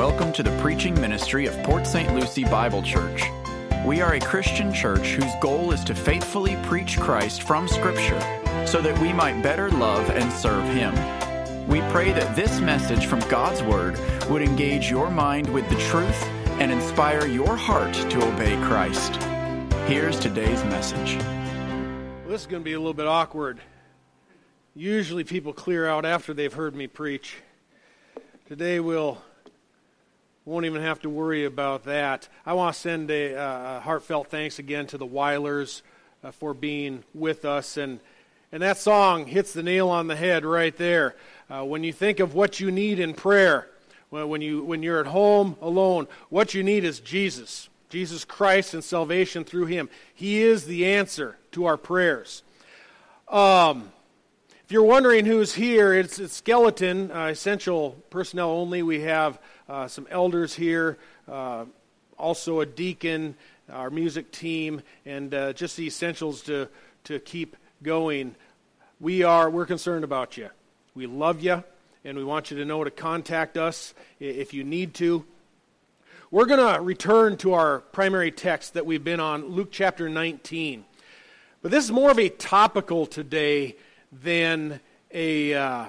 welcome to the preaching ministry of Port St. Lucie Bible Church. We are a Christian church whose goal is to faithfully preach Christ from Scripture so that we might better love and serve Him. We pray that this message from God's Word would engage your mind with the truth and inspire your heart to obey Christ. Here's today's message. Well, this is going to be a little bit awkward. Usually people clear out after they've heard me preach. Today we'll won't even have to worry about that. I want to send a heartfelt thanks again to the Weilers uh, for being with us and and that song hits the nail on the head right there. Uh, when you think of what you need in prayer, when you when you're at home alone, what you need is Jesus. Jesus Christ and salvation through him. He is the answer to our prayers. Um, if you're wondering who's here, it's, it's Skeleton, uh, essential personnel only. We have uh, some elders here, uh, also a deacon, our music team, and uh, just the essentials to, to keep going. We are, we're concerned about you. We love you, and we want you to know to contact us if you need to. We're going to return to our primary text that we've been on, Luke chapter 19. But this is more of a topical today than a, uh,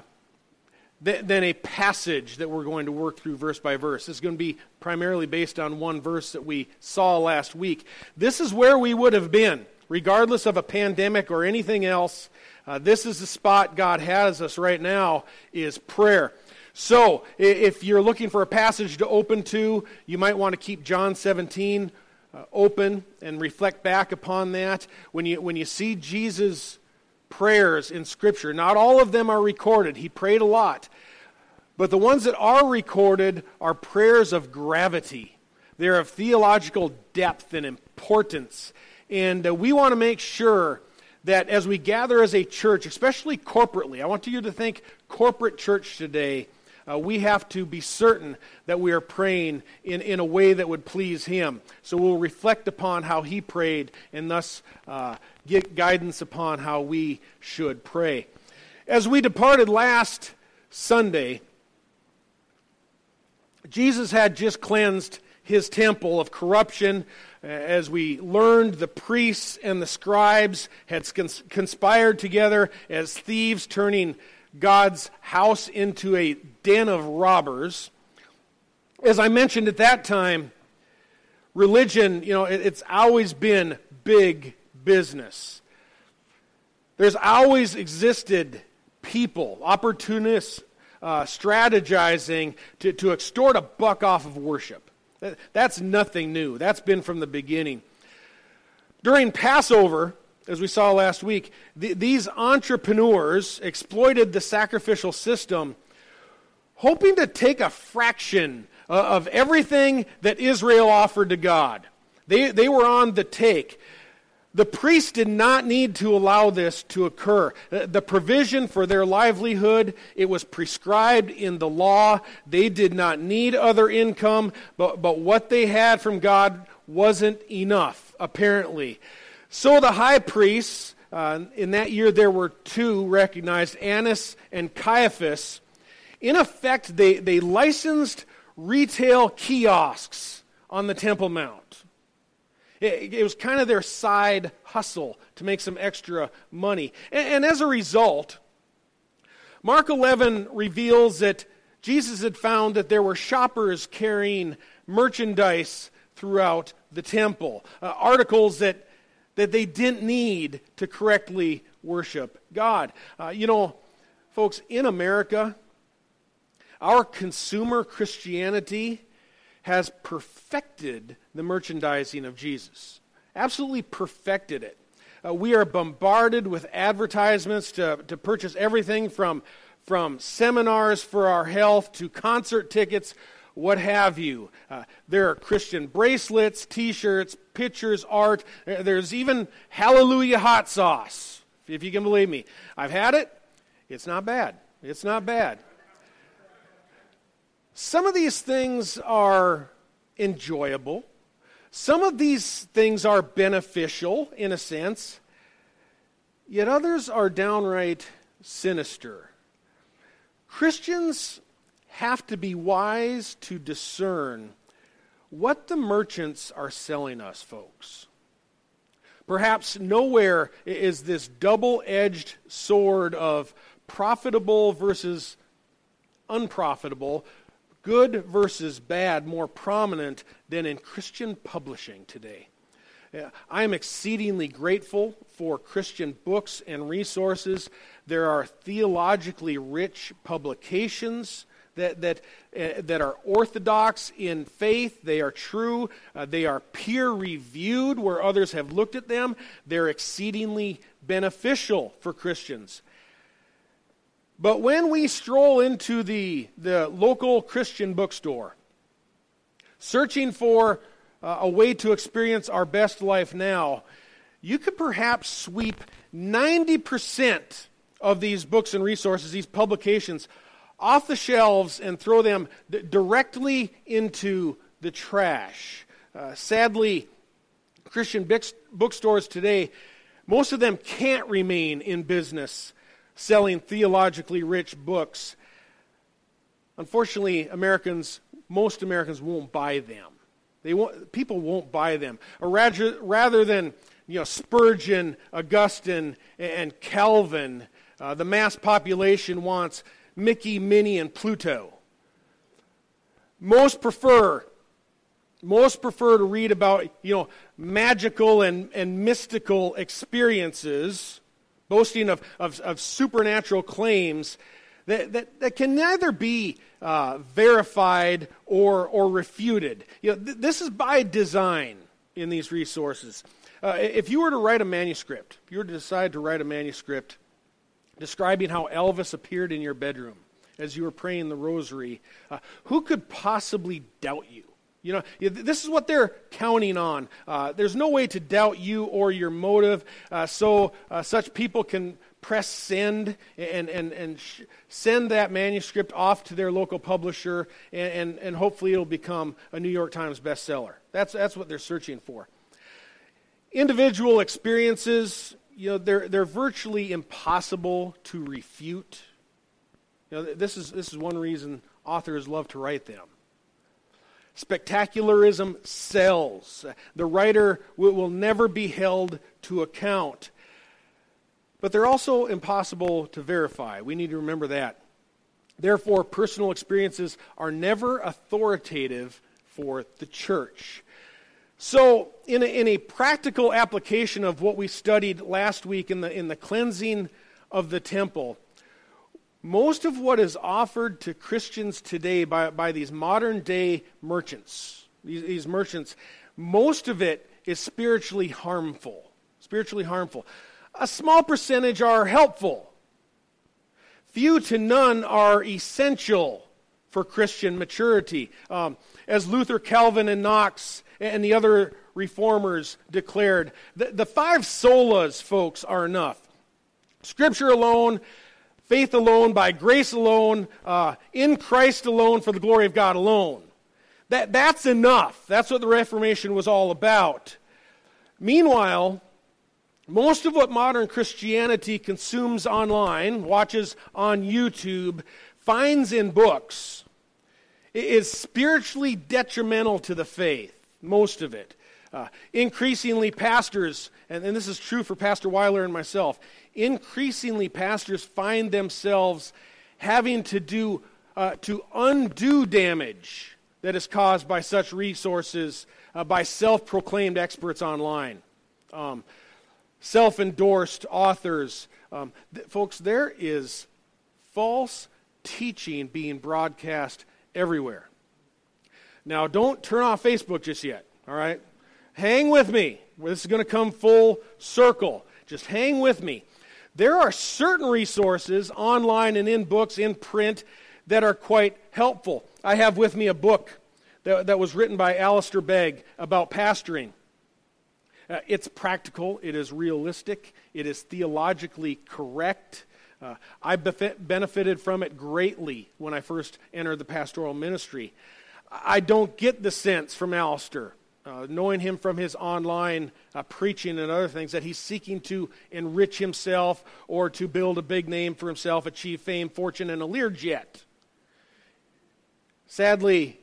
than a passage that we're going to work through verse by verse. Is going to be primarily based on one verse that we saw last week. This is where we would have been, regardless of a pandemic or anything else. Uh, this is the spot God has us right now, is prayer. So, if you're looking for a passage to open to, you might want to keep John 17 uh, open and reflect back upon that. When you, when you see Jesus prayers in Scripture. Not all of them are recorded. He prayed a lot. But the ones that are recorded are prayers of gravity. They're of theological depth and importance. And uh, we want to make sure that as we gather as a church, especially corporately, I want you to think corporate church today. Uh, we have to be certain that we are praying in, in a way that would please Him. So we'll reflect upon how He prayed and thus uh, get guidance upon how we should pray. As we departed last Sunday, Jesus had just cleansed his temple of corruption. As we learned, the priests and the scribes had conspired together as thieves, turning God's house into a den of robbers. As I mentioned at that time, religion, you know, it's always been big business. There's always existed people, opportunists, uh, strategizing to, to extort a buck off of worship. That's nothing new. That's been from the beginning. During Passover, as we saw last week, the, these entrepreneurs exploited the sacrificial system, hoping to take a fraction uh, of everything that Israel offered to God. They, they were on the take. The priests did not need to allow this to occur. The provision for their livelihood, it was prescribed in the law. They did not need other income, but, but what they had from God wasn't enough, apparently. So the high priests, uh, in that year there were two recognized, Annas and Caiaphas. In effect, they, they licensed retail kiosks on the Temple Mount. It, it was kind of their side hustle to make some extra money. And, and as a result, Mark 11 reveals that Jesus had found that there were shoppers carrying merchandise throughout the temple, uh, articles that, that they didn't need to correctly worship God. Uh, you know, folks, in America, our consumer Christianity has perfected the merchandising of Jesus. Absolutely perfected it. Uh, we are bombarded with advertisements to, to purchase everything from, from seminars for our health to concert tickets, what have you. Uh, there are Christian bracelets, t shirts, pictures, art. There's even Hallelujah hot sauce, if you can believe me. I've had it. It's not bad. It's not bad. Some of these things are enjoyable. Some of these things are beneficial in a sense, yet others are downright sinister. Christians have to be wise to discern what the merchants are selling us, folks. Perhaps nowhere is this double edged sword of profitable versus unprofitable, good versus bad, more prominent than in Christian publishing today. I am exceedingly grateful for Christian books and resources. There are theologically rich publications that, that, uh, that are orthodox in faith. They are true. Uh, they are peer reviewed where others have looked at them. They're exceedingly beneficial for Christians. But when we stroll into the, the local Christian bookstore, searching for uh, a way to experience our best life now, you could perhaps sweep 90% of these books and resources, these publications, off the shelves and throw them d- directly into the trash. Uh, sadly, Christian bookstores today, most of them can't remain in business selling theologically rich books. Unfortunately, Americans, most Americans won't buy them. They won't, people won't buy them. Or rather, rather than you know, Spurgeon, Augustine, and Calvin, uh, the mass population wants Mickey, Minnie, and Pluto. Most prefer most prefer to read about you know magical and, and mystical experiences boasting of, of, of supernatural claims that, that, that can neither be uh, verified or, or refuted you know, th- this is by design in these resources uh, if you were to write a manuscript if you were to decide to write a manuscript describing how Elvis appeared in your bedroom as you were praying the rosary, uh, who could possibly doubt you? You know, this is what they're counting on. Uh, there's no way to doubt you or your motive, uh, so uh, such people can press send and, and, and sh- send that manuscript off to their local publisher, and, and, and hopefully it'll become a New York Times bestseller. That's, that's what they're searching for. Individual experiences, you know, they're, they're virtually impossible to refute. You know, this is, this is one reason authors love to write them. Spectacularism sells. The writer will, never be held to account. But they're also impossible to verify. We need to remember that. Therefore, personal experiences are never authoritative for the church. So, in a, in a practical application of what we studied last week in the, in the cleansing of the temple, most of what is offered to Christians today by, by these modern day merchants, these, these merchants, most of it is spiritually harmful. Spiritually harmful. A small percentage are helpful. Few to none are essential for Christian maturity. Um, as Luther, Calvin, and Knox and the other reformers declared. The, the five solas, folks, are enough. Scripture alone, faith alone, by grace alone, uh, in Christ alone, for the glory of God alone. That, that's enough. That's what the Reformation was all about. Meanwhile, most of what modern Christianity consumes online, watches on YouTube, finds in books, is spiritually detrimental to the faith most of it. Uh, increasingly, pastors, and, and this is true for Pastor Weiler and myself, increasingly, pastors find themselves having to do, uh, to undo damage that is caused by such resources uh, by self proclaimed experts online, um, self endorsed authors. Um, th- folks, there is false teaching being broadcast everywhere. Now, don't turn off Facebook just yet, all right? Hang with me. This is going to come full circle. Just hang with me. There are certain resources online and in books, in print, that are quite helpful. I have with me a book that, that was written by Alistair Begg about pastoring. Uh, it's practical, it is realistic, it is theologically correct. Uh, I benefited from it greatly when I first entered the pastoral ministry. I don't get the sense from Alistair, uh, knowing him from his online uh, preaching and other things, that he's seeking to enrich himself or to build a big name for himself, achieve fame, fortune, and a Learjet. Sadly,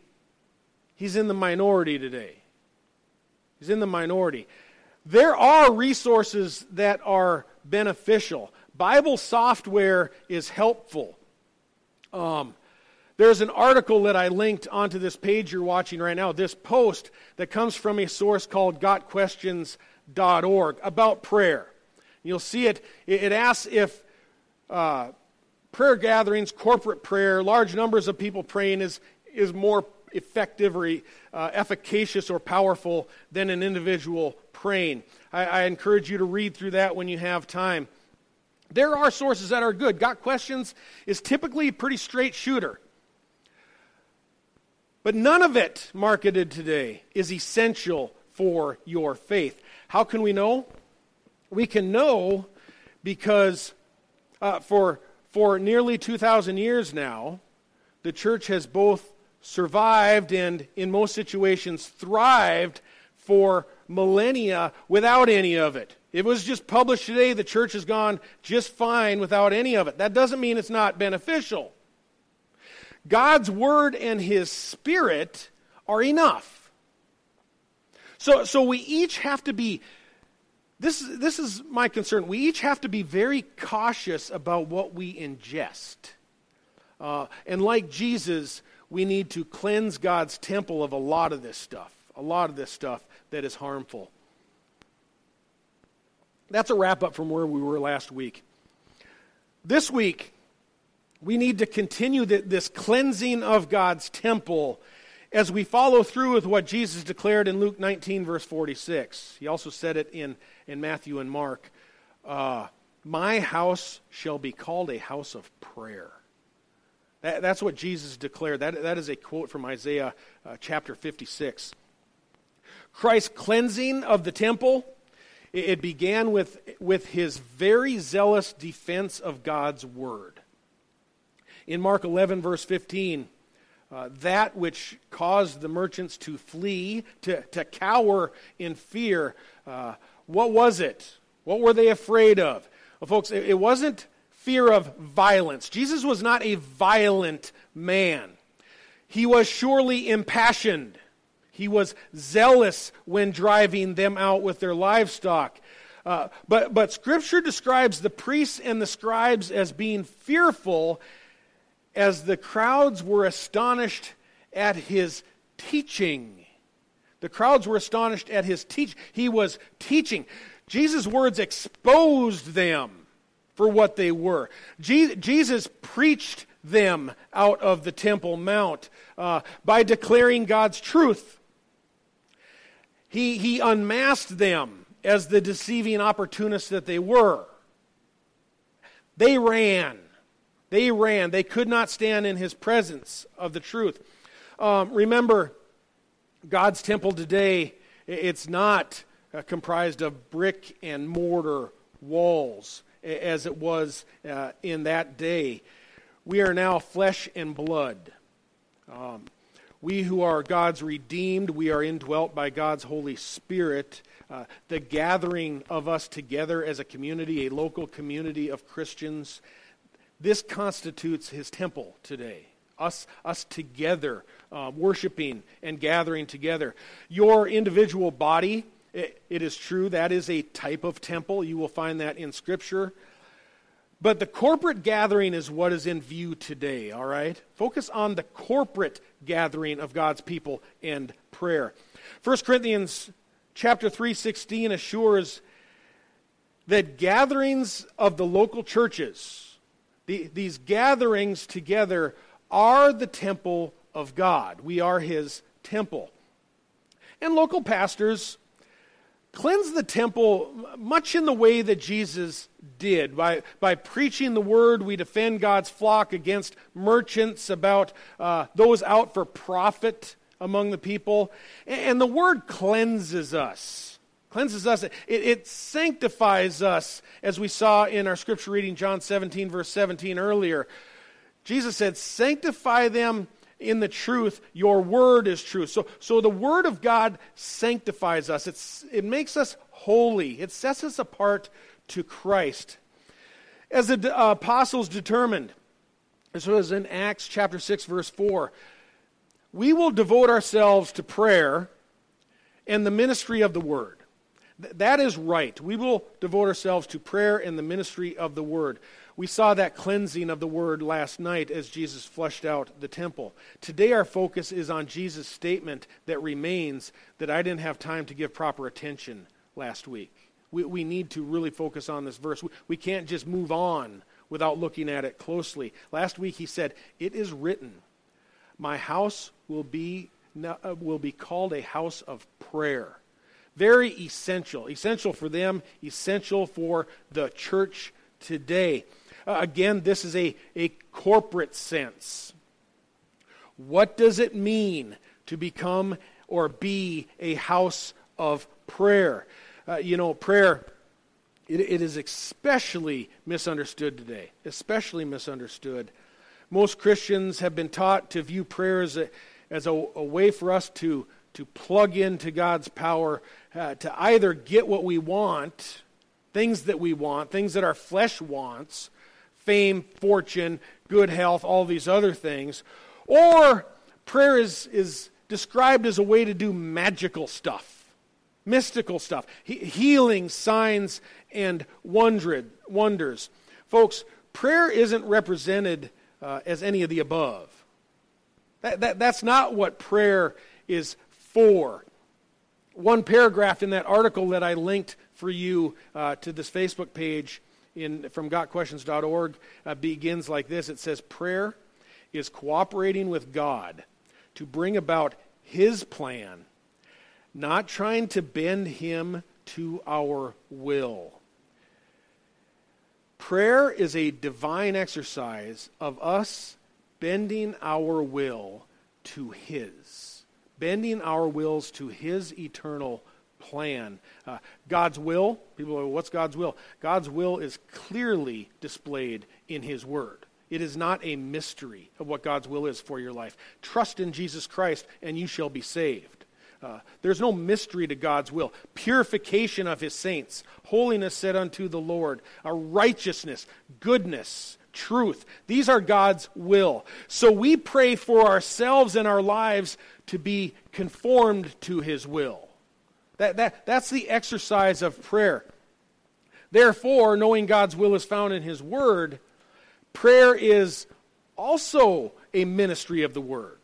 he's in the minority today. He's in the minority. There are resources that are beneficial. Bible software is helpful. Um, there's an article that I linked onto this page you're watching right now, this post that comes from a source called gotquestions.org about prayer. You'll see it. It asks if uh, prayer gatherings, corporate prayer, large numbers of people praying is, is more effective or uh, efficacious or powerful than an individual praying. I, I encourage you to read through that when you have time. There are sources that are good. Got Questions is typically a pretty straight shooter. But none of it marketed today is essential for your faith. How can we know? We can know because uh, for, for nearly 2,000 years now, the church has both survived and, in most situations, thrived for millennia without any of it. It was just published today, the church has gone just fine without any of it. That doesn't mean it's not beneficial. God's Word and His Spirit are enough. So, so we each have to be, this, this is my concern, we each have to be very cautious about what we ingest. Uh, and like Jesus, we need to cleanse God's temple of a lot of this stuff, a lot of this stuff that is harmful. That's a wrap up from where we were last week. This week, we need to continue this cleansing of God's temple as we follow through with what Jesus declared in Luke 19, verse 46. He also said it in, in Matthew and Mark. Uh, My house shall be called a house of prayer. That, that's what Jesus declared. That, that is a quote from Isaiah uh, chapter 56. Christ's cleansing of the temple, it, it began with, with his very zealous defense of God's word in Mark 11, verse 15, uh, that which caused the merchants to flee, to, to cower in fear, uh, what was it? What were they afraid of? Well, folks, it, it wasn't fear of violence. Jesus was not a violent man. He was surely impassioned. He was zealous when driving them out with their livestock. Uh, but, but Scripture describes the priests and the scribes as being fearful as the crowds were astonished at his teaching. The crowds were astonished at his teach. He was teaching. Jesus' words exposed them for what they were. Je- Jesus preached them out of the Temple Mount uh, by declaring God's truth. He, he unmasked them as the deceiving opportunists that they were. They ran. They ran. They could not stand in his presence of the truth. Um, remember, God's temple today, it's not uh, comprised of brick and mortar walls as it was uh, in that day. We are now flesh and blood. Um, we who are God's redeemed, we are indwelt by God's Holy Spirit. Uh, the gathering of us together as a community, a local community of Christians, this constitutes his temple today. Us, us together, uh, worshiping and gathering together. Your individual body, it, it is true, that is a type of temple. You will find that in Scripture. But the corporate gathering is what is in view today, all right? Focus on the corporate gathering of God's people and prayer. 1 Corinthians chapter 3:16 assures that gatherings of the local churches the, these gatherings together are the temple of God. We are his temple. And local pastors cleanse the temple much in the way that Jesus did. By, by preaching the word, we defend God's flock against merchants, about uh, those out for profit among the people. And, and the word cleanses us cleanses us. It, it, sanctifies us, as we saw in our scripture reading, John 17, verse 17 earlier. Jesus said, Sanctify them in the truth. Your word is truth. So, so the word of God sanctifies us, it's, it makes us holy, it sets us apart to Christ. As the uh, apostles determined, this was in Acts chapter 6, verse 4. we will devote ourselves to prayer and the ministry of the Word. Th- that is right. We will devote ourselves to prayer and the ministry of the Word. We saw that cleansing of the Word last night as Jesus flushed out the temple. Today, our focus is on Jesus' statement that remains that I didn't have time to give proper attention last week. We, we need to really focus on this verse. We, we can't just move on without looking at it closely. Last week, he said, It is written, My house will be, uh, will be called a house of prayer. Very essential. Essential for them, essential for the church today. Uh, again, this is a, a corporate sense. What does it mean to become or be a house of prayer? Uh, you know, prayer, it, it is especially misunderstood today, especially misunderstood. Most Christians have been taught to view prayer as a, as a, a way for us to, to plug into God's power, uh, to either get what we want, things that we want, things that our flesh wants, fame, fortune, good health, all these other things, or prayer is, is described as a way to do magical stuff, mystical stuff, he- healing, signs, and wonders. Folks, prayer isn't represented uh, as any of the above. That, that, that's not what prayer is for. One paragraph in that article that I linked for you uh, to this Facebook page in, from gotquestions.org uh, begins like this it says, Prayer is cooperating with God to bring about His plan, not trying to bend Him to our will. Prayer is a divine exercise of us bending our will to His, bending our wills to His eternal plan. Uh, God's will, people are, what's God's will? God's will is clearly displayed in His Word. It is not a mystery of what God's will is for your life. Trust in Jesus Christ, and you shall be saved. Uh, there's no mystery to God's will. Purification of his saints, holiness said unto the Lord, a righteousness, goodness, truth. These are God's will. So we pray for ourselves and our lives to be conformed to his will. That, that, that's the exercise of prayer. Therefore, knowing God's will is found in his word, prayer is also a ministry of the word.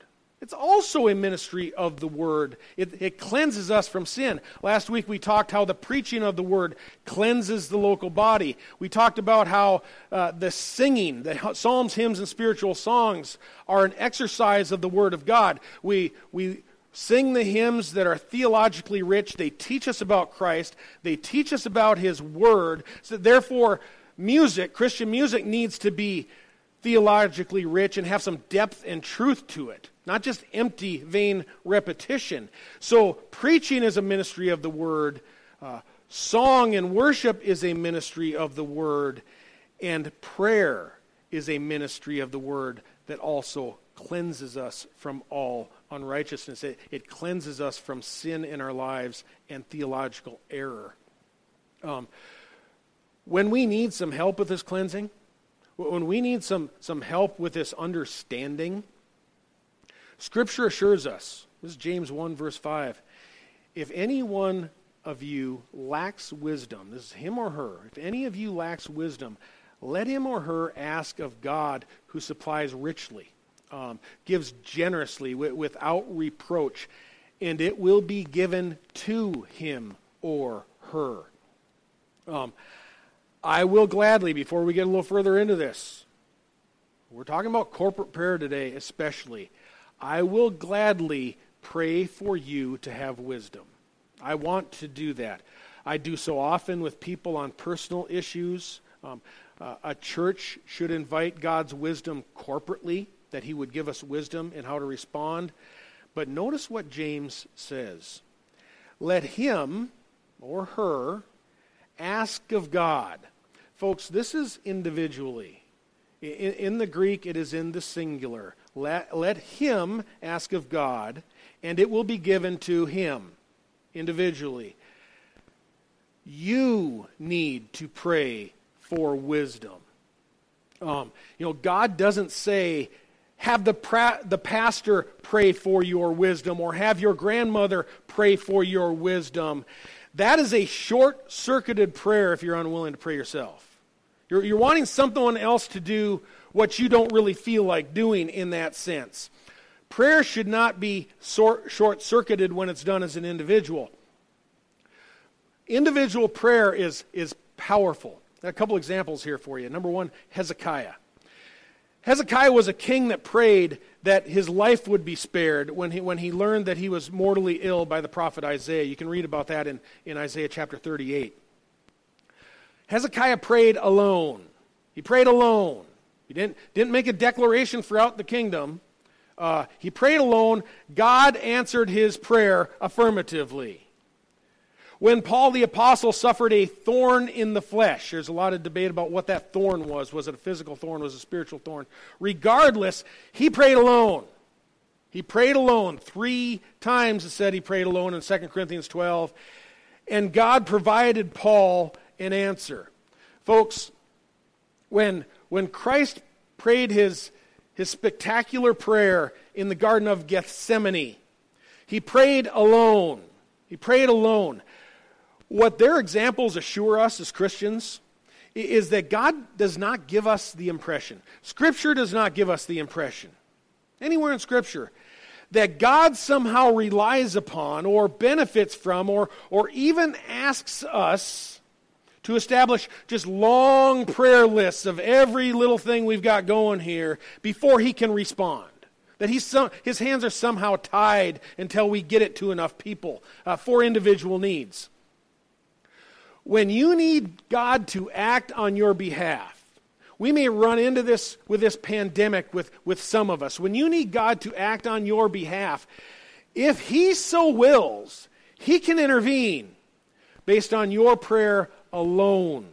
It's also a ministry of the Word. It, it, cleanses us from sin. Last week we talked how the preaching of the Word cleanses the local body. We talked about how uh, the singing, the psalms, hymns, and spiritual songs are an exercise of the Word of God. We, we sing the hymns that are theologically rich. They teach us about Christ. They teach us about His Word. So therefore, music, Christian music, needs to be theologically rich and have some depth and truth to it not just empty, vain repetition. So, preaching is a ministry of the word, uh, song and worship is a ministry of the word, and prayer is a ministry of the word that also cleanses us from all unrighteousness. It, it cleanses us from sin in our lives and theological error. Um, when we need some help with this cleansing, when we need some, some help with this understanding, Scripture assures us, this is James 1, verse 5, if any one of you lacks wisdom, this is him or her, if any of you lacks wisdom, let him or her ask of God who supplies richly, um, gives generously, w- without reproach, and it will be given to him or her. Um, I will gladly, before we get a little further into this, we're talking about corporate prayer today, especially. I will gladly pray for you to have wisdom. I want to do that. I do so often with people on personal issues. Um, uh, a church should invite God's wisdom corporately, that He would give us wisdom in how to respond. But notice what James says let him or her ask of God. Folks, this is individually. In, in the Greek, it is in the singular. Let, let him ask of God, and it will be given to him individually. You need to pray for wisdom. Um, you know, God doesn't say, have the, pra- the pastor pray for your wisdom or have your grandmother pray for your wisdom. That is a short circuited prayer if you're unwilling to pray yourself. You're, you're wanting someone else to do what you don't really feel like doing in that sense. Prayer should not be short circuited when it's done as an individual. Individual prayer is, is powerful. A couple examples here for you. Number one, Hezekiah. Hezekiah was a king that prayed that his life would be spared when he, when he learned that he was mortally ill by the prophet Isaiah. You can read about that in, in Isaiah chapter 38. Hezekiah prayed alone. He prayed alone. He didn't, didn't make a declaration throughout the kingdom. Uh, he prayed alone. God answered his prayer affirmatively. When Paul the Apostle suffered a thorn in the flesh, there's a lot of debate about what that thorn was. Was it a physical thorn? Was it a spiritual thorn? Regardless, he prayed alone. He prayed alone. Three times it said he prayed alone in 2 Corinthians 12. And God provided Paul an answer. Folks, when, when Christ prayed his, his spectacular prayer in the Garden of Gethsemane, he prayed alone. He prayed alone. What their examples assure us as Christians is that God does not give us the impression, Scripture does not give us the impression, anywhere in Scripture, that God somehow relies upon or benefits from or, or even asks us to establish just long prayer lists of every little thing we've got going here before he can respond. That he's some, his hands are somehow tied until we get it to enough people uh, for individual needs. When you need God to act on your behalf, we may run into this with this pandemic with, with some of us. When you need God to act on your behalf, if He so wills, He can intervene based on your prayer alone.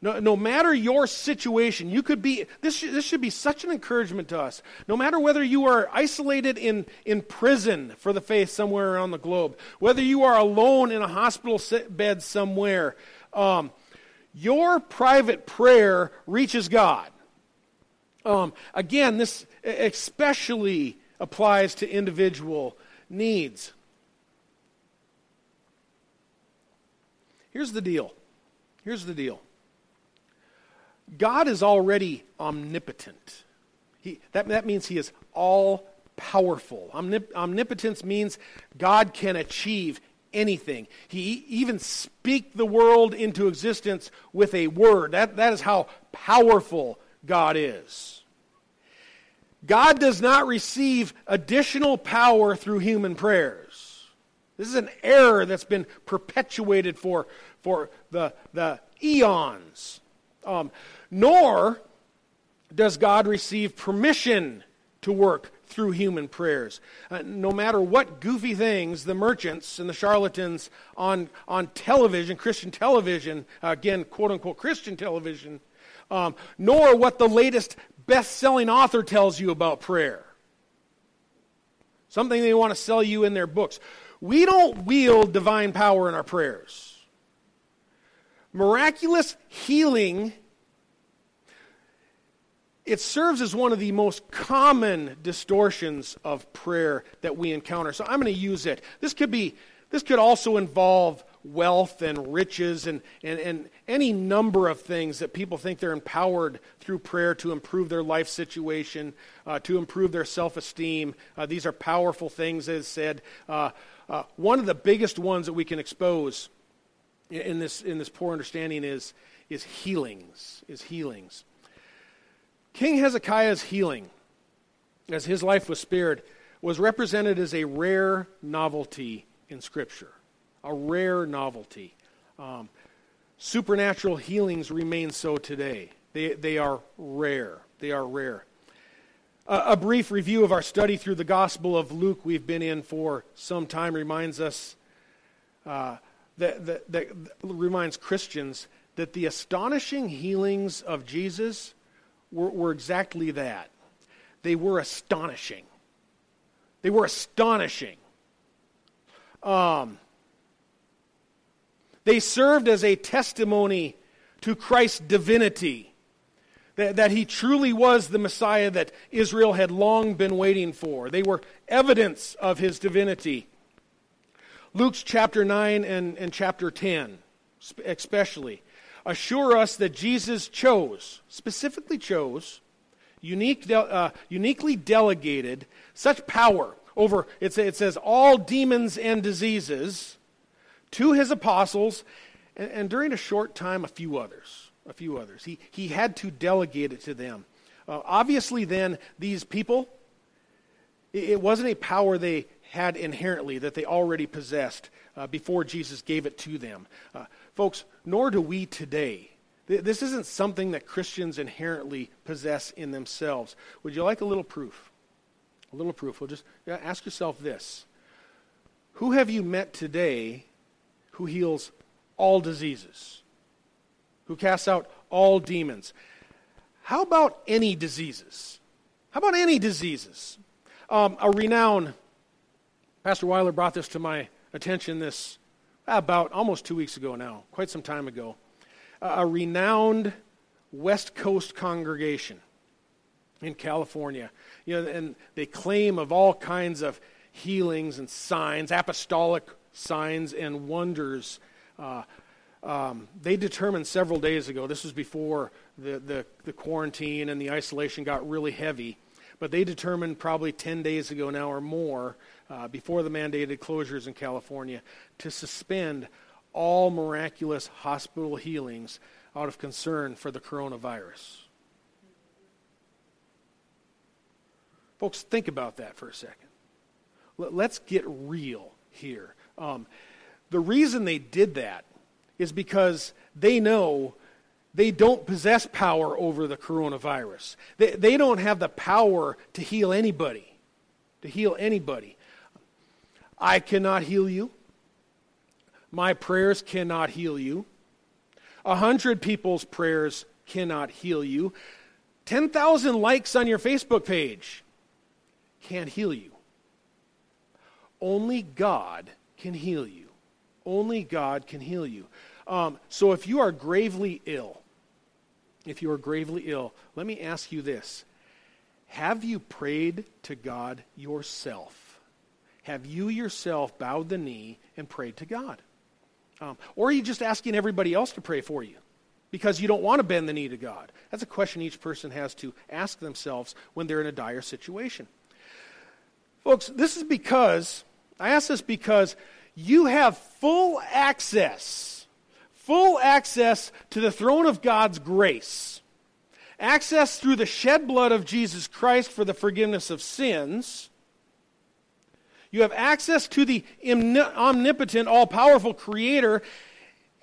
No, no matter your situation, you could be, this, should, this should be such an encouragement to us. No matter whether you are isolated in, in prison for the faith somewhere around the globe, whether you are alone in a hospital bed somewhere, um, your private prayer reaches God. Um, again, this especially applies to individual needs. Here's the deal. Here's the deal. God is already omnipotent. He, that, that means he is all powerful. Omnip, omnipotence means God can achieve anything. He even speak the world into existence with a word. That, that is how powerful God is. God does not receive additional power through human prayers. This is an error that's been perpetuated for, for the, the eons. Um, nor does God receive permission to work through human prayers. Uh, no matter what goofy things the merchants and the charlatans on, on television, Christian television, again, quote unquote Christian television, um, nor what the latest best selling author tells you about prayer. Something they want to sell you in their books. We don't wield divine power in our prayers. Miraculous healing it serves as one of the most common distortions of prayer that we encounter. So I'm going to use it. This could be this could also involve wealth and riches and, and, and any number of things that people think they're empowered through prayer to improve their life situation, uh, to improve their self esteem. Uh, these are powerful things, as said. Uh, uh, one of the biggest ones that we can expose in this, in this poor understanding is, is healings. Is healings. King Hezekiah's healing, as his life was spared, was represented as a rare novelty in Scripture. A rare novelty. Um, supernatural healings remain so today. They, they are rare. They are rare. a brief review of our study through the Gospel of Luke, we've been in for some time, reminds us uh, that, that, that reminds Christians that the astonishing healings of Jesus were, were exactly that. They were astonishing. They were astonishing. Um, they served as a testimony to Christ's divinity. that, that he truly was the Messiah that Israel had long been waiting for. They were evidence of his divinity. Luke's chapter 9 and, and chapter 10, especially, assure us that Jesus chose, specifically chose, unique, uh, uniquely delegated such power over, it says, all demons and diseases to his apostles, and, and during a short time, a few others. A few others. He, he had to delegate it to them. Uh, obviously, then, these people, it, it, wasn't a power they had inherently that they already possessed uh, before Jesus gave it to them. Uh, folks, nor do we today. This isn't something that Christians inherently possess in themselves. Would you like a little proof? A little proof. Well, just ask yourself this Who have you met today who heals all diseases? Who casts out all demons? How about any diseases? How about any diseases? Um, a renowned, Pastor Weiler brought this to my attention this about almost two weeks ago now, quite some time ago. A renowned West Coast congregation in California. You know, and they claim of all kinds of healings and signs, apostolic signs and wonders. Uh, um, they determined several days ago, this was before the, the, the quarantine and the isolation got really heavy, but they determined probably 10 days ago now or more, uh, before the mandated closures in California, to suspend all miraculous hospital healings out of concern for the coronavirus. Folks, think about that for a second. Let's get real here. Um, the reason they did that is because they know they don't possess power over the coronavirus. They, they don't have the power to heal anybody. To heal anybody. I cannot heal you. My prayers cannot heal you. A hundred people's prayers cannot heal you. 10,000 likes on your Facebook page can't heal you. Only God can heal you. Only God can heal you. Um, so if you are gravely ill, if you are gravely ill, let me ask you this. Have you prayed to God yourself? Have you yourself bowed the knee and prayed to God? Um, or are you just asking everybody else to pray for you because you don't want to bend the knee to God? That's a question each person has to ask themselves when they're in a dire situation. Folks, this is because, I ask this because you have full access, full access to the throne of God's grace. Access through the shed blood of Jesus Christ for the forgiveness of sins. You have access to the omnipotent, all powerful Creator,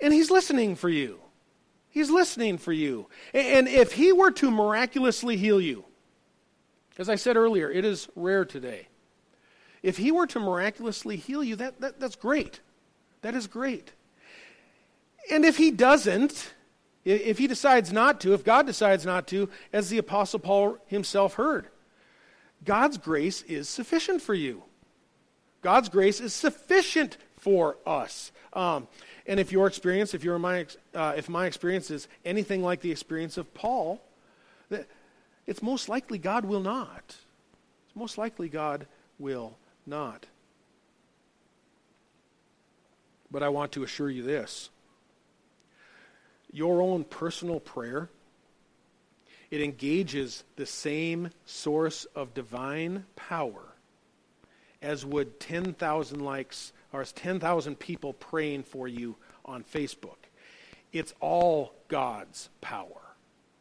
and He's listening for you. He's listening for you. And if He were to miraculously heal you, as I said earlier, it is rare today. If he were to miraculously heal you, that, that, that's great. That is great. And if he doesn't, if he decides not to, if God decides not to, as the Apostle Paul himself heard, God's grace is sufficient for you. God's grace is sufficient for us. Um, and if your experience, if, your my, uh, if my experience is anything like the experience of Paul, it's most likely God will not. It's most likely God will not. But I want to assure you this your own personal prayer it engages the same source of divine power as would 10,000 likes or as 10,000 people praying for you on Facebook. It's all God's power.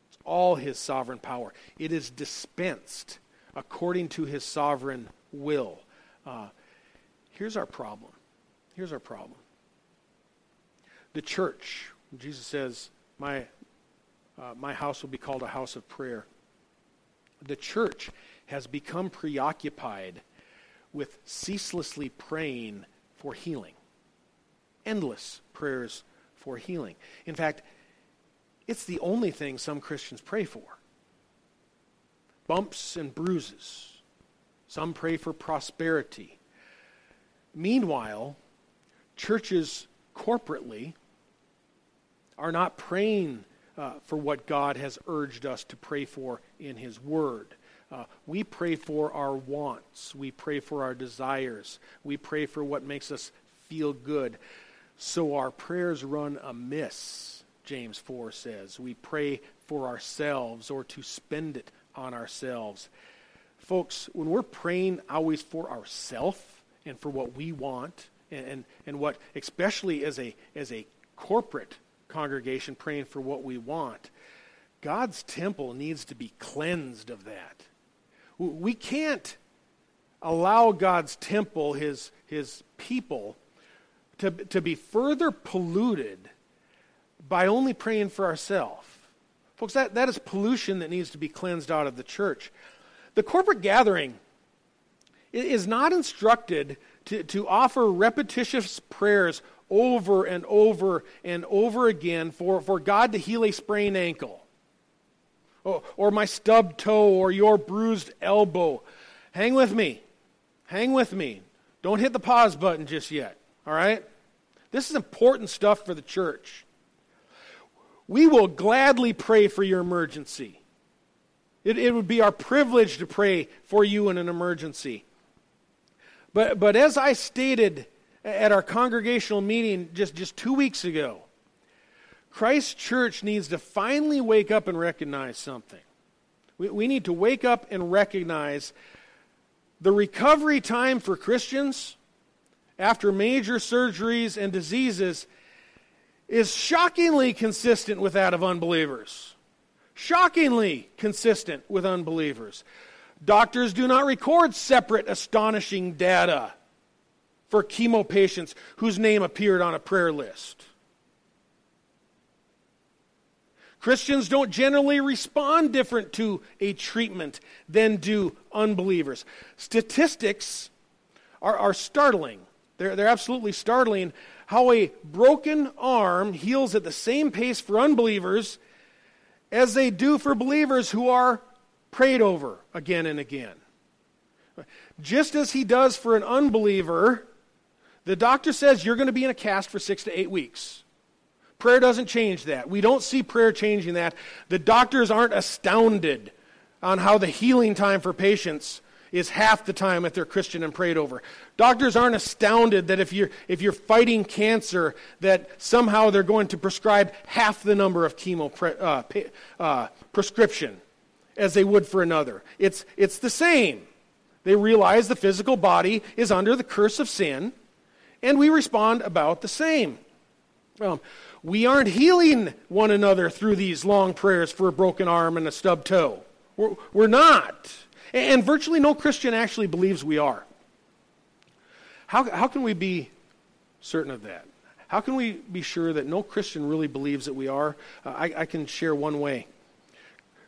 It's all his sovereign power. It is dispensed according to his sovereign will. Uh, here's our problem. Here's our problem. The church, Jesus says, my, uh, my house will be called a house of prayer. The church has become preoccupied with ceaselessly praying for healing. Endless prayers for healing. In fact, it's the only thing some Christians pray for bumps and bruises, some pray for prosperity. Meanwhile, churches corporately are not praying uh, for what God has urged us to pray for in His Word. Uh, we pray for our wants. We pray for our desires. We pray for what makes us feel good. So our prayers run amiss, James 4 says. We pray for ourselves or to spend it on ourselves. Folks, when we're praying always for ourselves and for what we want, and, and, and what, especially as a, as a corporate congregation praying for what we want, God's temple needs to be cleansed of that. We can't allow God's temple, his, his people, to, to be further polluted by only praying for ourselves. Folks, that, that is pollution that needs to be cleansed out of the church. The corporate gathering is not instructed to, to offer repetitious prayers over and over and over again for, for God to heal a sprained ankle, or, my stubbed toe, or your bruised elbow. Hang with me. Hang with me. Don't hit the pause button just yet, all right? This is important stuff for the church. We will gladly pray for your emergency. It, it would be our privilege to pray for you in an emergency. But, but as I stated at our congregational meeting just, just two weeks ago, Christ Church needs to finally wake up and recognize something. We, we need to wake up and recognize the recovery time for Christians after major surgeries and diseases is shockingly consistent with that of unbelievers. Shockingly consistent with unbelievers. Doctors do not record separate astonishing data for chemo patients whose name appeared on a prayer list. Christians don't generally respond different to a treatment than do unbelievers. Statistics are, are startling. They're, they're absolutely startling how a broken arm heals at the same pace for unbelievers as they do for believers who are prayed over again and again. Just as he does for an unbeliever, the doctor says you're going to be in a cast for six to eight weeks. Prayer doesn't change that. We don't see prayer changing that. The doctors aren't astounded on how the healing time for patients is half the time if they're Christian and prayed over. Doctors aren't astounded that if you're, if you're fighting cancer, that somehow they're going to prescribe half the number of chemo pre, uh, uh, prescription as they would for another. It's, it's the same. They realize the physical body is under the curse of sin, and we respond about the same. Um, we aren't healing one another through these long prayers for a broken arm and a stubbed toe. We're, we're not. And virtually no Christian actually believes we are. How, how can we be certain of that? How can we be sure that no Christian really believes that we are? Uh, I, I can share one way.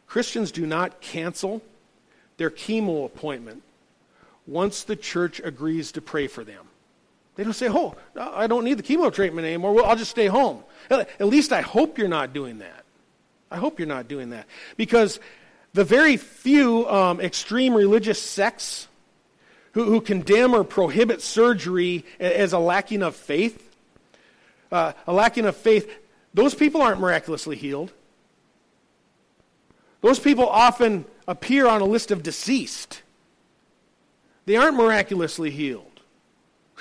Christians do not cancel their chemo appointment once the church agrees to pray for them. They don't say, oh, I don't need the chemo treatment anymore. Well, I'll just stay home. At least I hope you're not doing that. I hope you're not doing that. Because the very few um, extreme religious sects who, who, condemn or prohibit surgery as a lacking of faith, uh, a lacking of faith, those people aren't miraculously healed. Those people often appear on a list of deceased. They aren't miraculously healed.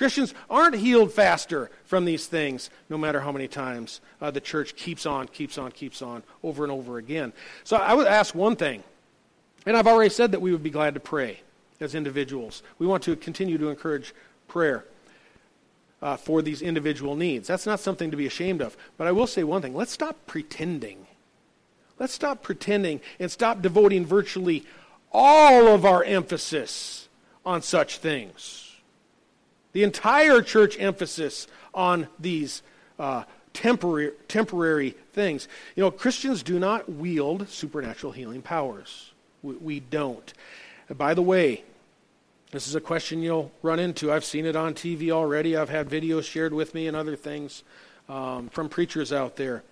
Christians aren't healed faster from these things, no matter how many times uh, the church keeps on, keeps on, keeps on, over and over again. So I would ask one thing, and I've already said that we would be glad to pray as individuals. We want to continue to encourage prayer. Uh, for these individual needs. That's not something to be ashamed of. But I will say one thing let's stop pretending. Let's stop pretending and stop devoting virtually all of our emphasis on such things. The entire church emphasis on these uh, temporary, temporary things. You know, Christians do not wield supernatural healing powers. We, we don't. And by the way, this is a question you'll run into. I've seen it on TV already. I've had videos shared with me and other things um, from preachers out there.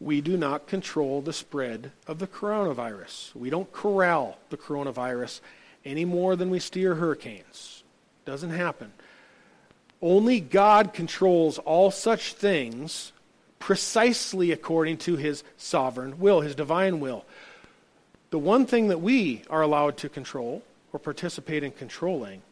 We do not control the spread of the coronavirus. We don't corral the coronavirus any more than we steer hurricanes. Doesn't happen. Only God controls all such things precisely according to his sovereign will, his divine will. The one thing that we are allowed to control or participate in controlling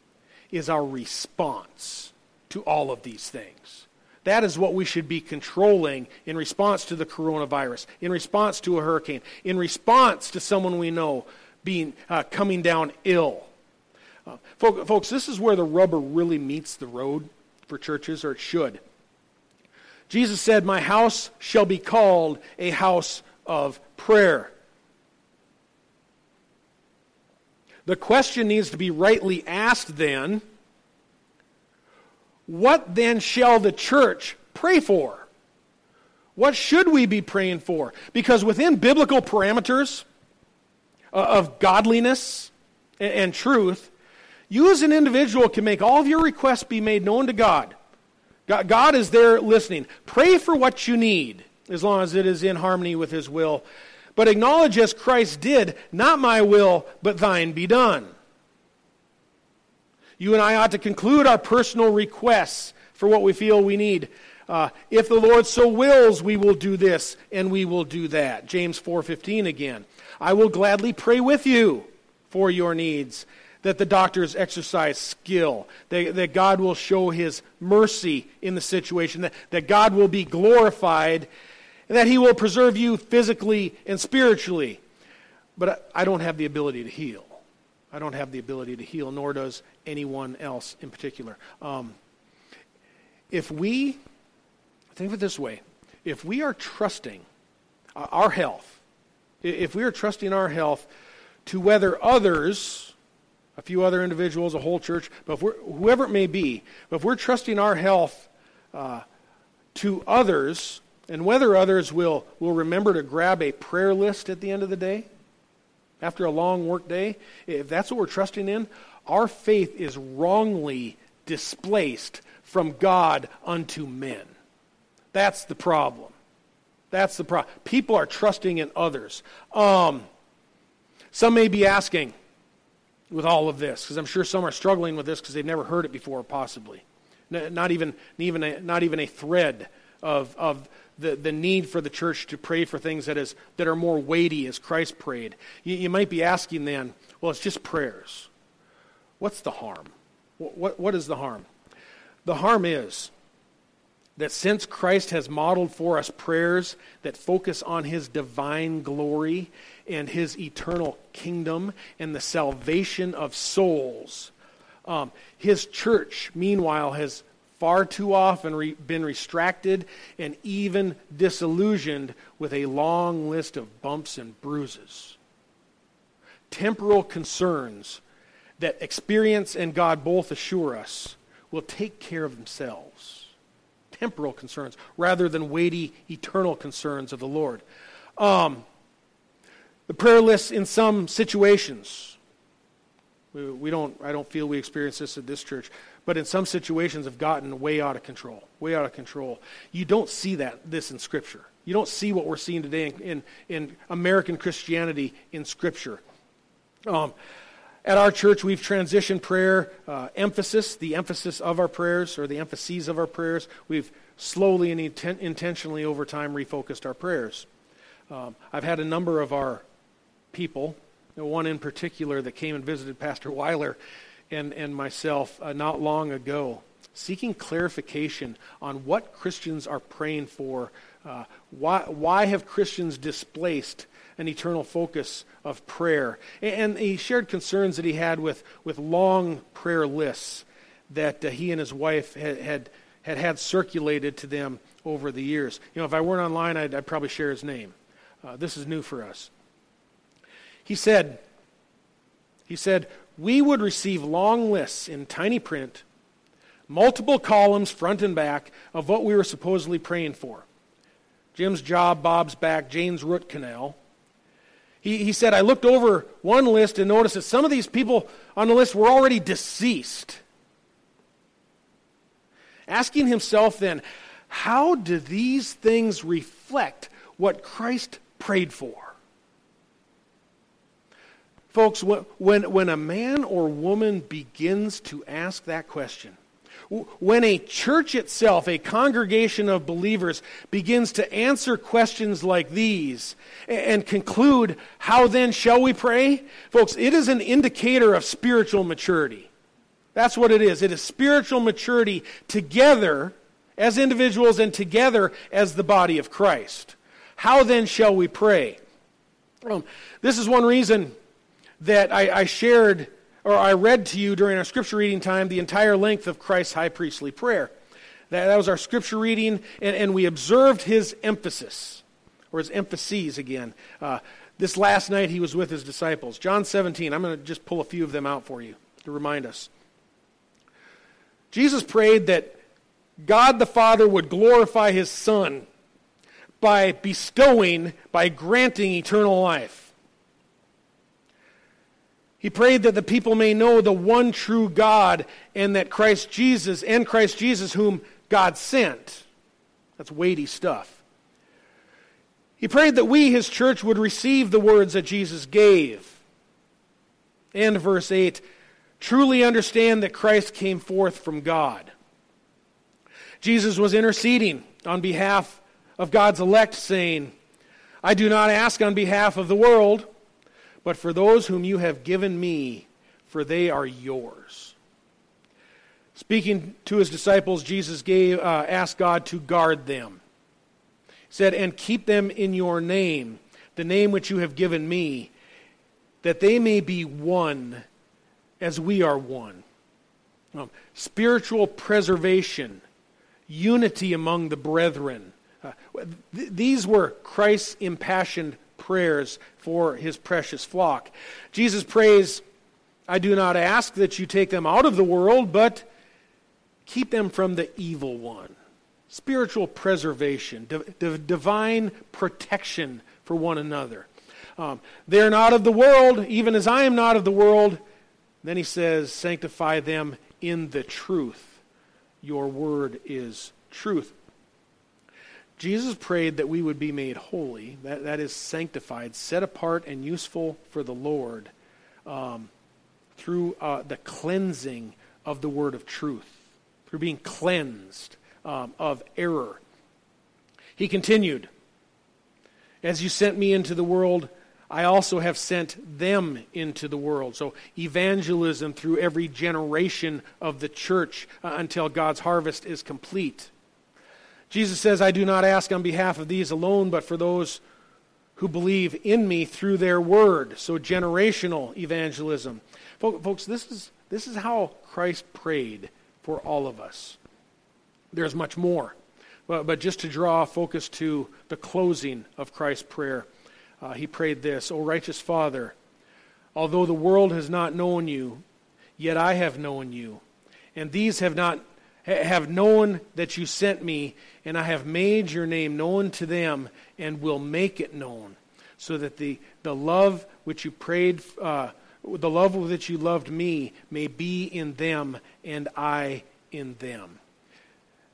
is our response to all of these things. That is what we should be controlling in response to the coronavirus, in response to a hurricane, in response to someone we know being uh, coming down ill. Uh, folks, this is where the rubber really meets the road for churches, or it should. Jesus said, My house shall be called a house of prayer. The question needs to be rightly asked then what then shall the church pray for? What should we be praying for? Because within biblical parameters uh, of godliness and truth, you as an individual can make all of your requests be made known to God. God is there listening. Pray for what you need, as long as it is in harmony with His will. But acknowledge as Christ did, not my will, but thine be done. You and I ought to conclude our personal requests for what we feel we need. Uh, if the Lord so wills, we will do this and we will do that. James 4:15 again. I will gladly pray with you for your needs that the doctors exercise skill, that, God will show his mercy in the situation, that, that God will be glorified, and that he will preserve you physically and spiritually. But I, I don't have the ability to heal. I don't have the ability to heal, nor does anyone else in particular. Um, if we, think of it this way, if we are trusting uh, our health, if we are trusting our health to whether others a few other individuals, a whole church, but whoever it may be, but if we're trusting our health uh, to others, and whether others will, will remember to grab a prayer list at the end of the day, after a long work day, if that's what we're trusting in, our faith is wrongly displaced from God unto men. That's the problem. That's the problem. People are trusting in others. Um, some may be asking, with all of this because I'm sure some are struggling with this because they've never heard it before, possibly. Not even, even a, not even a thread of, of the, the need for the church to pray for things that, is, that are more weighty as Christ prayed. You, you might be asking then, well, it's just prayers. What's the harm? What, what, what is the harm? The harm is that since Christ has modeled for us prayers that focus on his divine glory and his eternal kingdom and the salvation of souls, um, his church, meanwhile, has far too often re- been distracted and even disillusioned with a long list of bumps and bruises. Temporal concerns that experience and God both assure us will take care of themselves temporal concerns rather than weighty eternal concerns of the Lord. Um, the prayer list in some situations, we, we, don't, I don't feel we experience this at this church, but in some situations have gotten way out of control, way out of control. You don't see that, this in Scripture. You don't see what we're seeing today in, in, in American Christianity in Scripture. Um, at our church, we've transitioned prayer uh, emphasis, the emphasis of our prayers, or the emphases of our prayers. We've slowly and inten- intentionally over time refocused our prayers. Um, I've had a number of our people, one in particular that came and visited Pastor Weiler and, and myself uh, not long ago, seeking clarification on what Christians are praying for. Uh, why, why have Christians displaced an eternal focus of prayer. And he shared concerns that he had with, with long prayer lists that uh, he and his wife had, had, had had circulated to them over the years. You know, if I weren't online, I'd, I'd probably share his name. Uh, this is new for us. He said, he said, we would receive long lists in tiny print, multiple columns front and back of what we were supposedly praying for. Jim's job, Bob's back, Jane's root canal. He, he said, I looked over one list and noticed that some of these people on the list were already deceased. Asking himself then, how do these things reflect what Christ prayed for? Folks, when, when a man or woman begins to ask that question, When a church itself, a congregation of believers, begins to answer questions like these and conclude, How then shall we pray? Folks, it is an indicator of spiritual maturity. That's what it is. It is spiritual maturity together as individuals and together as the body of Christ. How then shall we pray? Um, this is one reason that I, I shared or I read to you during our scripture reading time the entire length of Christ's high priestly prayer. That, that was our scripture reading, and, and we observed his emphasis, or his emphases again. Uh, this last night he was with his disciples. John 17, I'm going to just pull a few of them out for you to remind us. Jesus prayed that God the Father would glorify his Son by bestowing, by granting eternal life. He prayed that the people may know the one true God and that Christ Jesus, and Christ Jesus, whom God sent. That's weighty stuff. He prayed that we, his church, would receive the words that Jesus gave. And verse 8 truly understand that Christ came forth from God. Jesus was interceding on behalf of God's elect, saying, I do not ask on behalf of the world but for those whom you have given me, for they are yours. Speaking to his disciples, Jesus gave, uh, asked God to guard them. He said, And keep them in your name, the name which you have given me, that they may be one as we are one. Um, spiritual preservation, unity among the brethren. Uh, th- these were Christ's impassioned prayers for his precious flock. Jesus prays, I do not ask that you take them out of the world, but keep them from the evil one. Spiritual preservation, divine protection for one another. Um, they're not of the world, even as I am not of the world. Then he says, Sanctify them in the truth. Your word is truth. Jesus prayed that we would be made holy, that, that is sanctified, set apart, and useful for the Lord um, through uh, the cleansing of the word of truth, through being cleansed um, of error. He continued, As you sent me into the world, I also have sent them into the world. So, evangelism through every generation of the church uh, until God's harvest is complete. Jesus says, I do not ask on behalf of these alone, but for those who believe in me through their word. So, generational evangelism. Folks, this is, this is how Christ prayed for all of us. There's much more. But, but just to draw focus to the closing of Christ's prayer, uh, he prayed this O righteous Father, although the world has not known you, yet I have known you. And these have not have known that you sent me, and I have made your name known to them, and will make it known, so that the, the love which you prayed, uh, the love with which you loved me, may be in them, and I in them.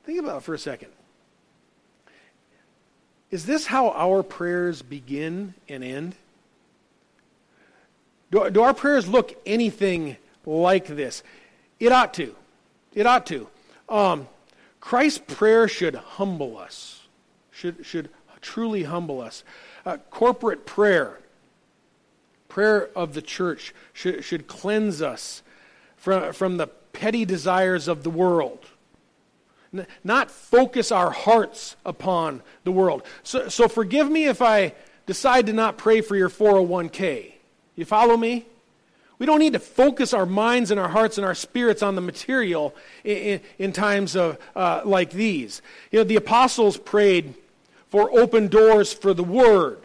Think about it for a second. Is this how our prayers begin and end? Do, do our prayers look anything like this? It ought to. It ought to. Um, Christ's prayer should humble us, should, should truly humble us. Uh, corporate prayer, prayer of the church, should, should cleanse us from, from the petty desires of the world. Not focus our hearts upon the world. So, so forgive me if I decide to not pray for your 401k. You follow me? We don't need to focus our minds and our hearts and our spirits on the material in, in, in times of, uh, like these. You know, the apostles prayed for open doors for the word,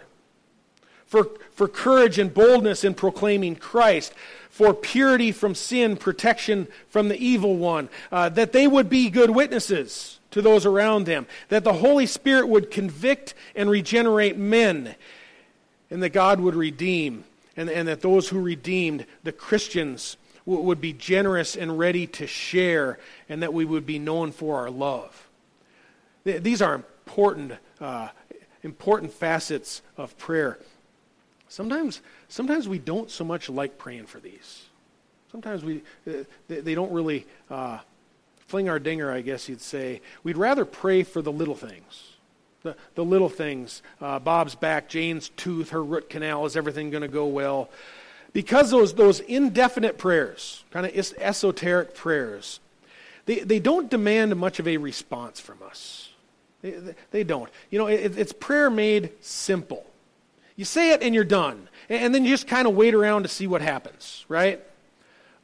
for, for courage and boldness in proclaiming Christ, for purity from sin, protection from the evil one, uh, that they would be good witnesses to those around them, that the Holy Spirit would convict and regenerate men, and that God would redeem and, and that those who redeemed, the Christians, w- would be generous and ready to share, and that we would be known for our love. Th- these are important, uh, important facets of prayer. Sometimes, sometimes we don't so much like praying for these. Sometimes we, uh, they, they, don't really uh, fling our dinger, I guess you'd say, we'd rather pray for the little things. The, the little things. Uh, Bob's back, Jane's tooth, her root canal, is everything going to go well? Because those, those indefinite prayers, kind of esoteric prayers, they, they don't demand much of a response from us. They, they don't. You know, it, it's prayer made simple. You say it and you're done. And then you just kind of wait around to see what happens, right?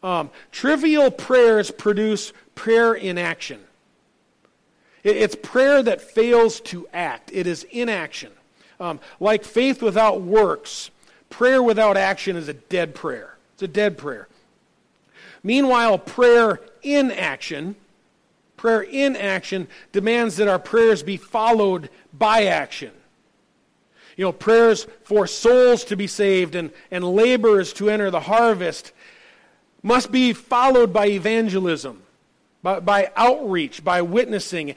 Um, trivial prayers produce prayer in action. It's prayer that fails to act, it is inaction. Um, like faith without works, prayer without action is a dead prayer. It's a dead prayer. Meanwhile, prayer in action, prayer in action demands that our prayers be followed by action. You know, prayers for souls to be saved and, and laborers to enter the harvest must be followed by evangelism, by, by outreach, by witnessing.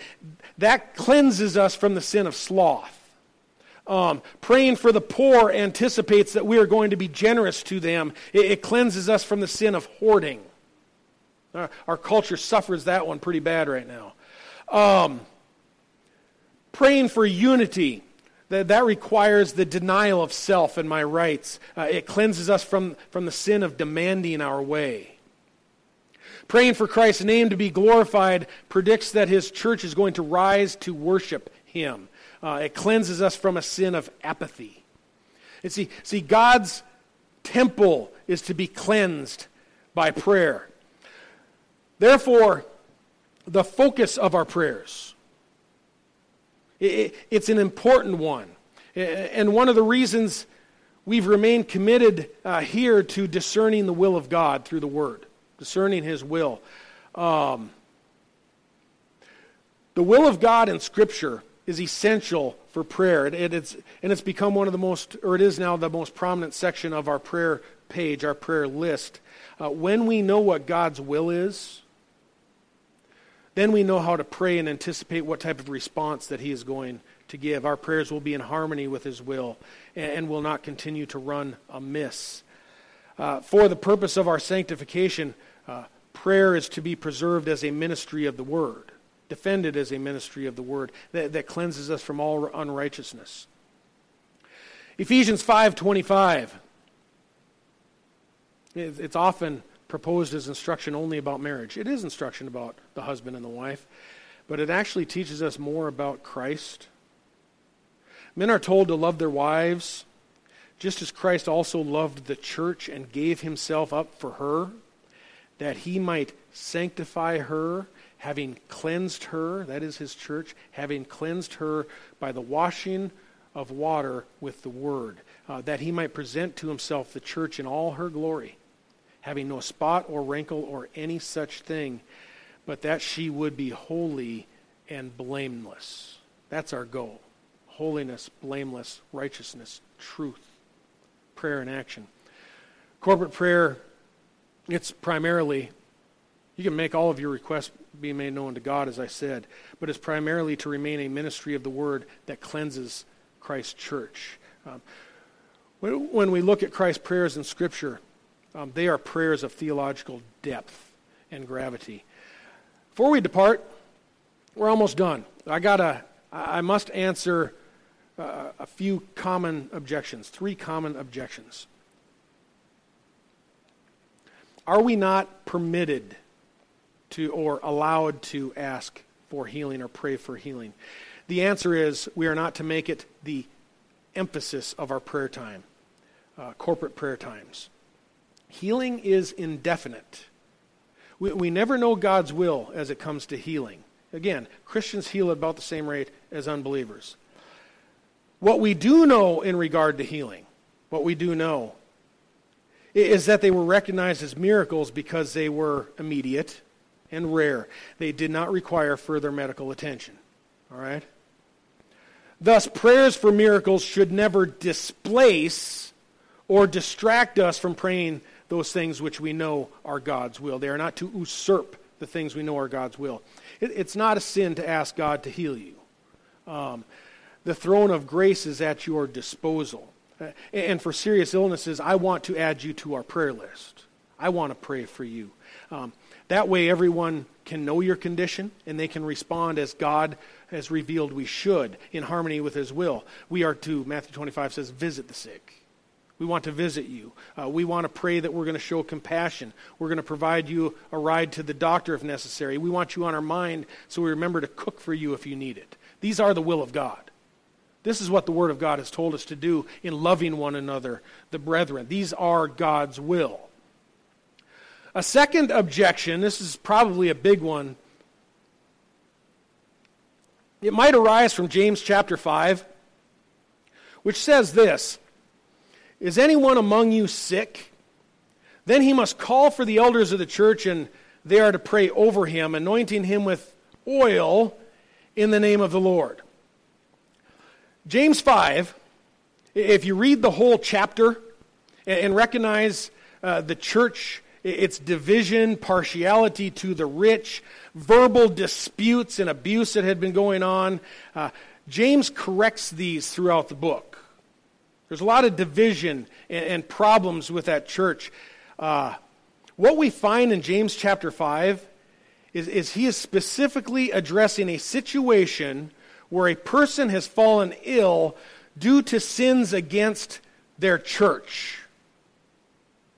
That cleanses us from the sin of sloth. Um, praying for the poor anticipates that we are going to be generous to them. It, it cleanses us from the sin of hoarding. Our, our, culture suffers that one pretty bad right now. Um, praying for unity that, that requires the denial of self and my rights. Uh, it cleanses us from, from the sin of demanding our way. Praying for Christ's name to be glorified predicts that his church is going to rise to worship him. Uh, it cleanses us from a sin of apathy. And see, see, God's temple is to be cleansed by prayer. Therefore, the focus of our prayers it's an important one. And one of the reasons we've remained committed uh, here to discerning the will of God through the Word, discerning His will. Um, the will of God in Scripture is essential for prayer. It, it's, and it's become one of the most, or it is now the most prominent section of our prayer page, our prayer list. Uh, when we know what God's will is, then we know how to pray and anticipate what type of response that He is going to give. Our prayers will be in harmony with His will and, will not continue to run amiss. Uh, for the purpose of our sanctification, uh, prayer is to be preserved as a ministry of the Word, defended as a ministry of the Word that, that cleanses us from all unrighteousness. Ephesians 5.25. It's often proposed as instruction only about marriage. It is instruction about the husband and the wife, but it actually teaches us more about Christ. Men are told to love their wives just as Christ also loved the church and gave himself up for her, that he might sanctify her, having cleansed her, that is his church, having cleansed her by the washing of water with the word, uh, that he might present to himself the church in all her glory having no spot or wrinkle or any such thing, but that she would be holy and blameless. That's our goal. Holiness, blameless, righteousness, truth, prayer and action. Corporate prayer, it's primarily, you can make all of your requests be made known to God, as I said, but it's primarily to remain a ministry of the Word that cleanses Christ's church. Um, when we look at Christ's prayers in Scripture, um, they are prayers of theological depth and gravity. Before we depart, we're almost done. I gotta, I must answer uh, a few common objections, three common objections. Are we not permitted to or allowed to ask for healing or pray for healing? The answer is we are not to make it the emphasis of our prayer time, uh, corporate prayer times. Healing is indefinite. We, we never know God's will as it comes to healing. Again, Christians heal at about the same rate as unbelievers. What we do know in regard to healing, what we do know, is that they were recognized as miracles because they were immediate and rare. They did not require further medical attention. All right? Thus, prayers for miracles should never displace or distract us from praying those things which we know are God's will. They are not to usurp the things we know are God's will. It, it's not a sin to ask God to heal you. Um, the throne of grace is at your disposal. Uh, and for serious illnesses, I want to add you to our prayer list. I want to pray for you. Um, That way, everyone can know your condition and they can respond as God has revealed we should in harmony with His will. We are to, Matthew 25 says, visit the sick. We want to visit you. Uh, we want to pray that we're going to show compassion. We're going to provide you a ride to the doctor if necessary. We want you on our mind so we remember to cook for you if you need it. These are the will of God. This is what the Word of God has told us to do in loving one another, the brethren. These are God's will. A second objection, this is probably a big one. It might arise from James chapter 5, which says this Is anyone among you sick? Then he must call for the elders of the church, and they are to pray over him, anointing him with oil in the name of the Lord. James 5, if you read the whole chapter and recognize uh, the church its division, partiality to the rich, verbal disputes and abuse that had been going on. Uh, James corrects these throughout the book. There's a lot of division and, and problems with that church. Uh, what we find in James chapter 5 is, is he is specifically addressing a situation where a person has fallen ill due to sins against their church.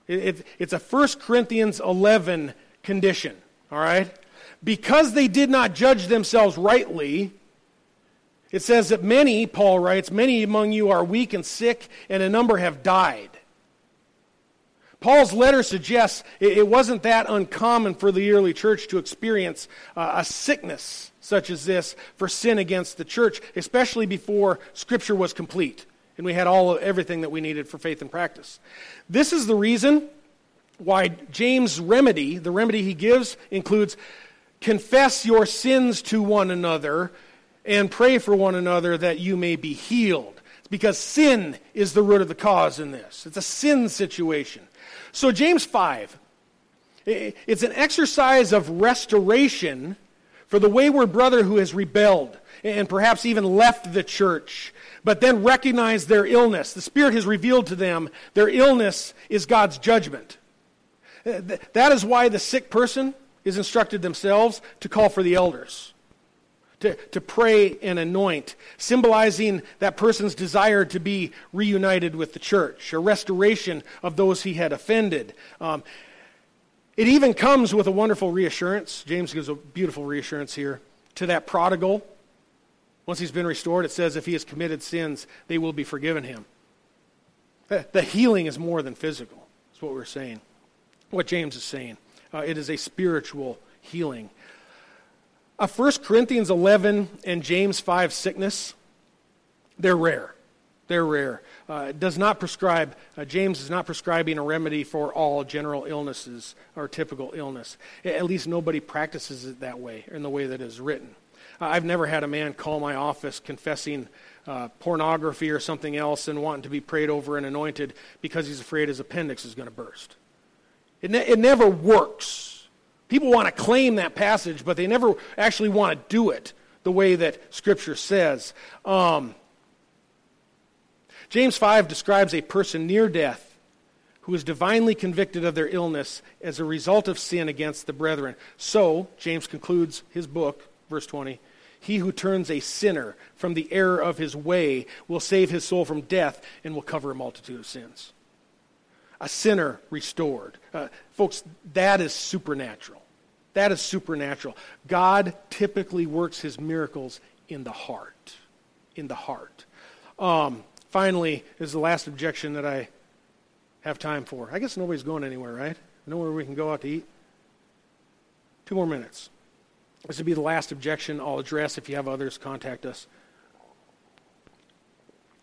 It, it, it's a 1 Corinthians 11 condition, all right? Because they did not judge themselves rightly, it says that many, Paul writes, many among you are weak and sick, and a number have died. Paul's letter suggests it wasn't that uncommon for the early church to experience uh, a sickness such as this for sin against the church, especially before Scripture was complete and we had all of everything that we needed for faith and practice. This is the reason why James' remedy, the remedy he gives, includes confess your sins to one another and pray for one another that you may be healed. It's because sin is the root of the cause in this. It's a sin situation. So, James 5, it's an exercise of restoration for the wayward brother who has rebelled and perhaps even left the church but then recognize their illness. The Spirit has revealed to them their illness is God's judgment. Uh, that is why the sick person is instructed themselves to call for the elders, to, to pray and anoint, symbolizing that person's desire to be reunited with the church, a restoration of those he had offended. Um, it even comes with a wonderful reassurance. James gives a beautiful reassurance here to that prodigal once he's been restored, it says if he has committed sins, they will be forgiven him. The healing is more than physical, is what we're saying. What James is saying. Uh, it is a spiritual healing. Uh, 1 Corinthians 11 and James 5 sickness, they're rare. They're rare. Uh, does not prescribe, uh, James is not prescribing a remedy for all general illnesses or typical illness. At least nobody practices it that way, in the way that is written. I've never had a man call my office confessing uh, pornography or something else and wanting to be prayed over and anointed because he's afraid his appendix is going to burst. It, ne- it never works. People want to claim that passage, but they never actually want to do it the way that Scripture says. Um, James 5 describes a person near death who is divinely convicted of their illness as a result of sin against the brethren. So, James concludes his book verse 20. He who turns a sinner from the error of his way will save his soul from death and will cover a multitude of sins. A sinner restored. Uh, folks, that is supernatural. That is supernatural. God typically works his miracles in the heart. In the heart. Um, finally, is the last objection that I have time for. I guess nobody's going anywhere, right? Nowhere we can go out to eat. Two more minutes. This would be the last objection I'll address. If you have others, contact us.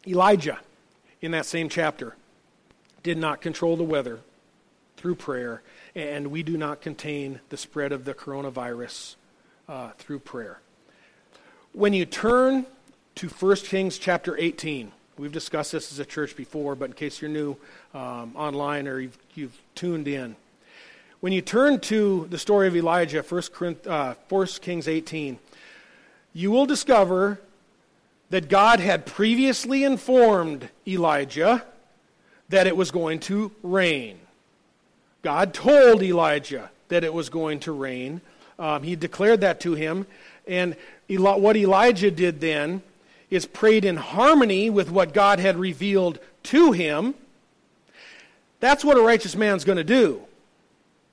Elijah, in that same chapter, did not control the weather through prayer, and we do not contain the spread of the coronavirus uh, through prayer. When you turn to 1 Kings chapter 18, we've discussed this as a church before, but in case you're new um, online or you've, you've tuned in, when you turn to the story of Elijah, 1, uh, 1 Kings 18, you will discover that God had previously informed Elijah that it was going to rain. God told Elijah that it was going to rain. Um, he declared that to him. And what Elijah did then is prayed in harmony with what God had revealed to him. That's what a righteous man's going to do.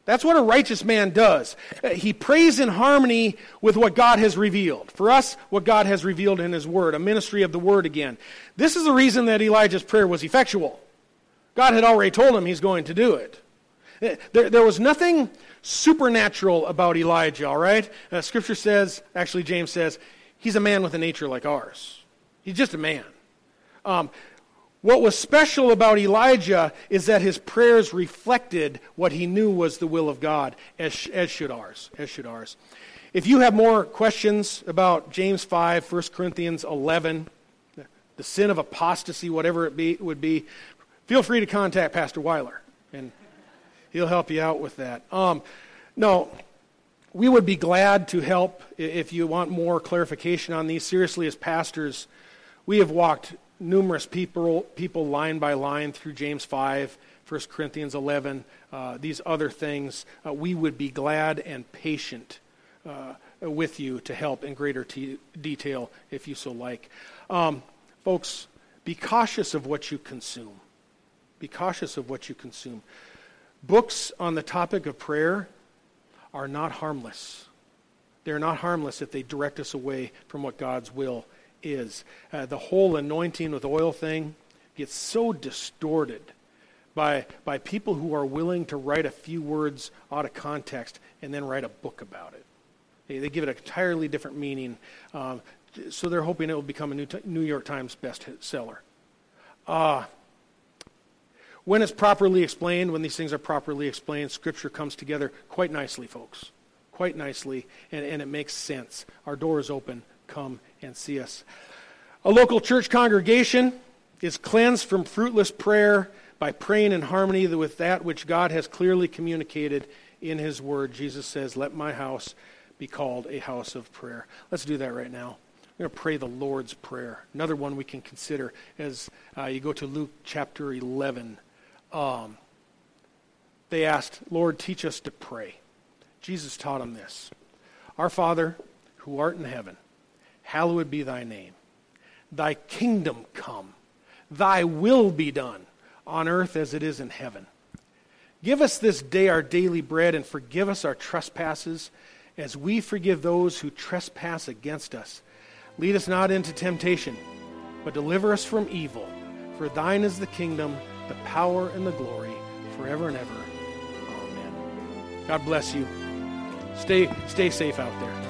That's what a righteous man does. Uh, he prays in harmony with what God has revealed. For us, what God has revealed in His Word, a ministry of the Word again. This is the reason that Elijah's prayer was effectual. God had already told him he's going to do it. Uh, there, there was nothing supernatural about Elijah, all right? Uh, scripture says, actually, James says, he's a man with a nature like ours. He's just a man. Um, what was special about Elijah is that his prayers reflected what he knew was the will of God, as, as should ours. As should ours. If you have more questions about James 5, 1 Corinthians 11, the sin of apostasy, whatever it be, would be, feel free to contact Pastor Weiler, and he'll help you out with that. Um, no, we would be glad to help if you want more clarification on these. Seriously, as pastors, we have walked numerous people, people line by line through James 5, 1 Corinthians 11, uh, these other things, uh, we would be glad and patient uh, with you to help in greater t- detail if you so like. Um, folks, be cautious of what you consume. Be cautious of what you consume. Books on the topic of prayer are not harmless. They're not harmless if they direct us away from what God's will is. Uh, the whole anointing with oil thing gets so distorted by, by people who are willing to write a few words out of context and then write a book about it. They, they give it an entirely different meaning. Um, so they're hoping it will become a New, New York Times bestseller. Uh, when it's properly explained, when these things are properly explained, Scripture comes together quite nicely, folks. Quite nicely, and, and it makes sense. Our door is open. Come and see us. A local church congregation is cleansed from fruitless prayer by praying in harmony with that which God has clearly communicated in His Word. Jesus says, Let my house be called a house of prayer. Let's do that right now. We're going to pray the Lord's Prayer. Another one we can consider as uh, you go to Luke chapter 11. Um, they asked, Lord, teach us to pray. Jesus taught them this Our Father, who art in heaven, hallowed be thy name. Thy kingdom come, thy will be done on earth as it is in heaven. Give us this day our daily bread and forgive us our trespasses as we forgive those who trespass against us. Lead us not into temptation, but deliver us from evil. For thine is the kingdom, the power, and the glory forever and ever. Amen. God bless you. Stay, stay safe out there.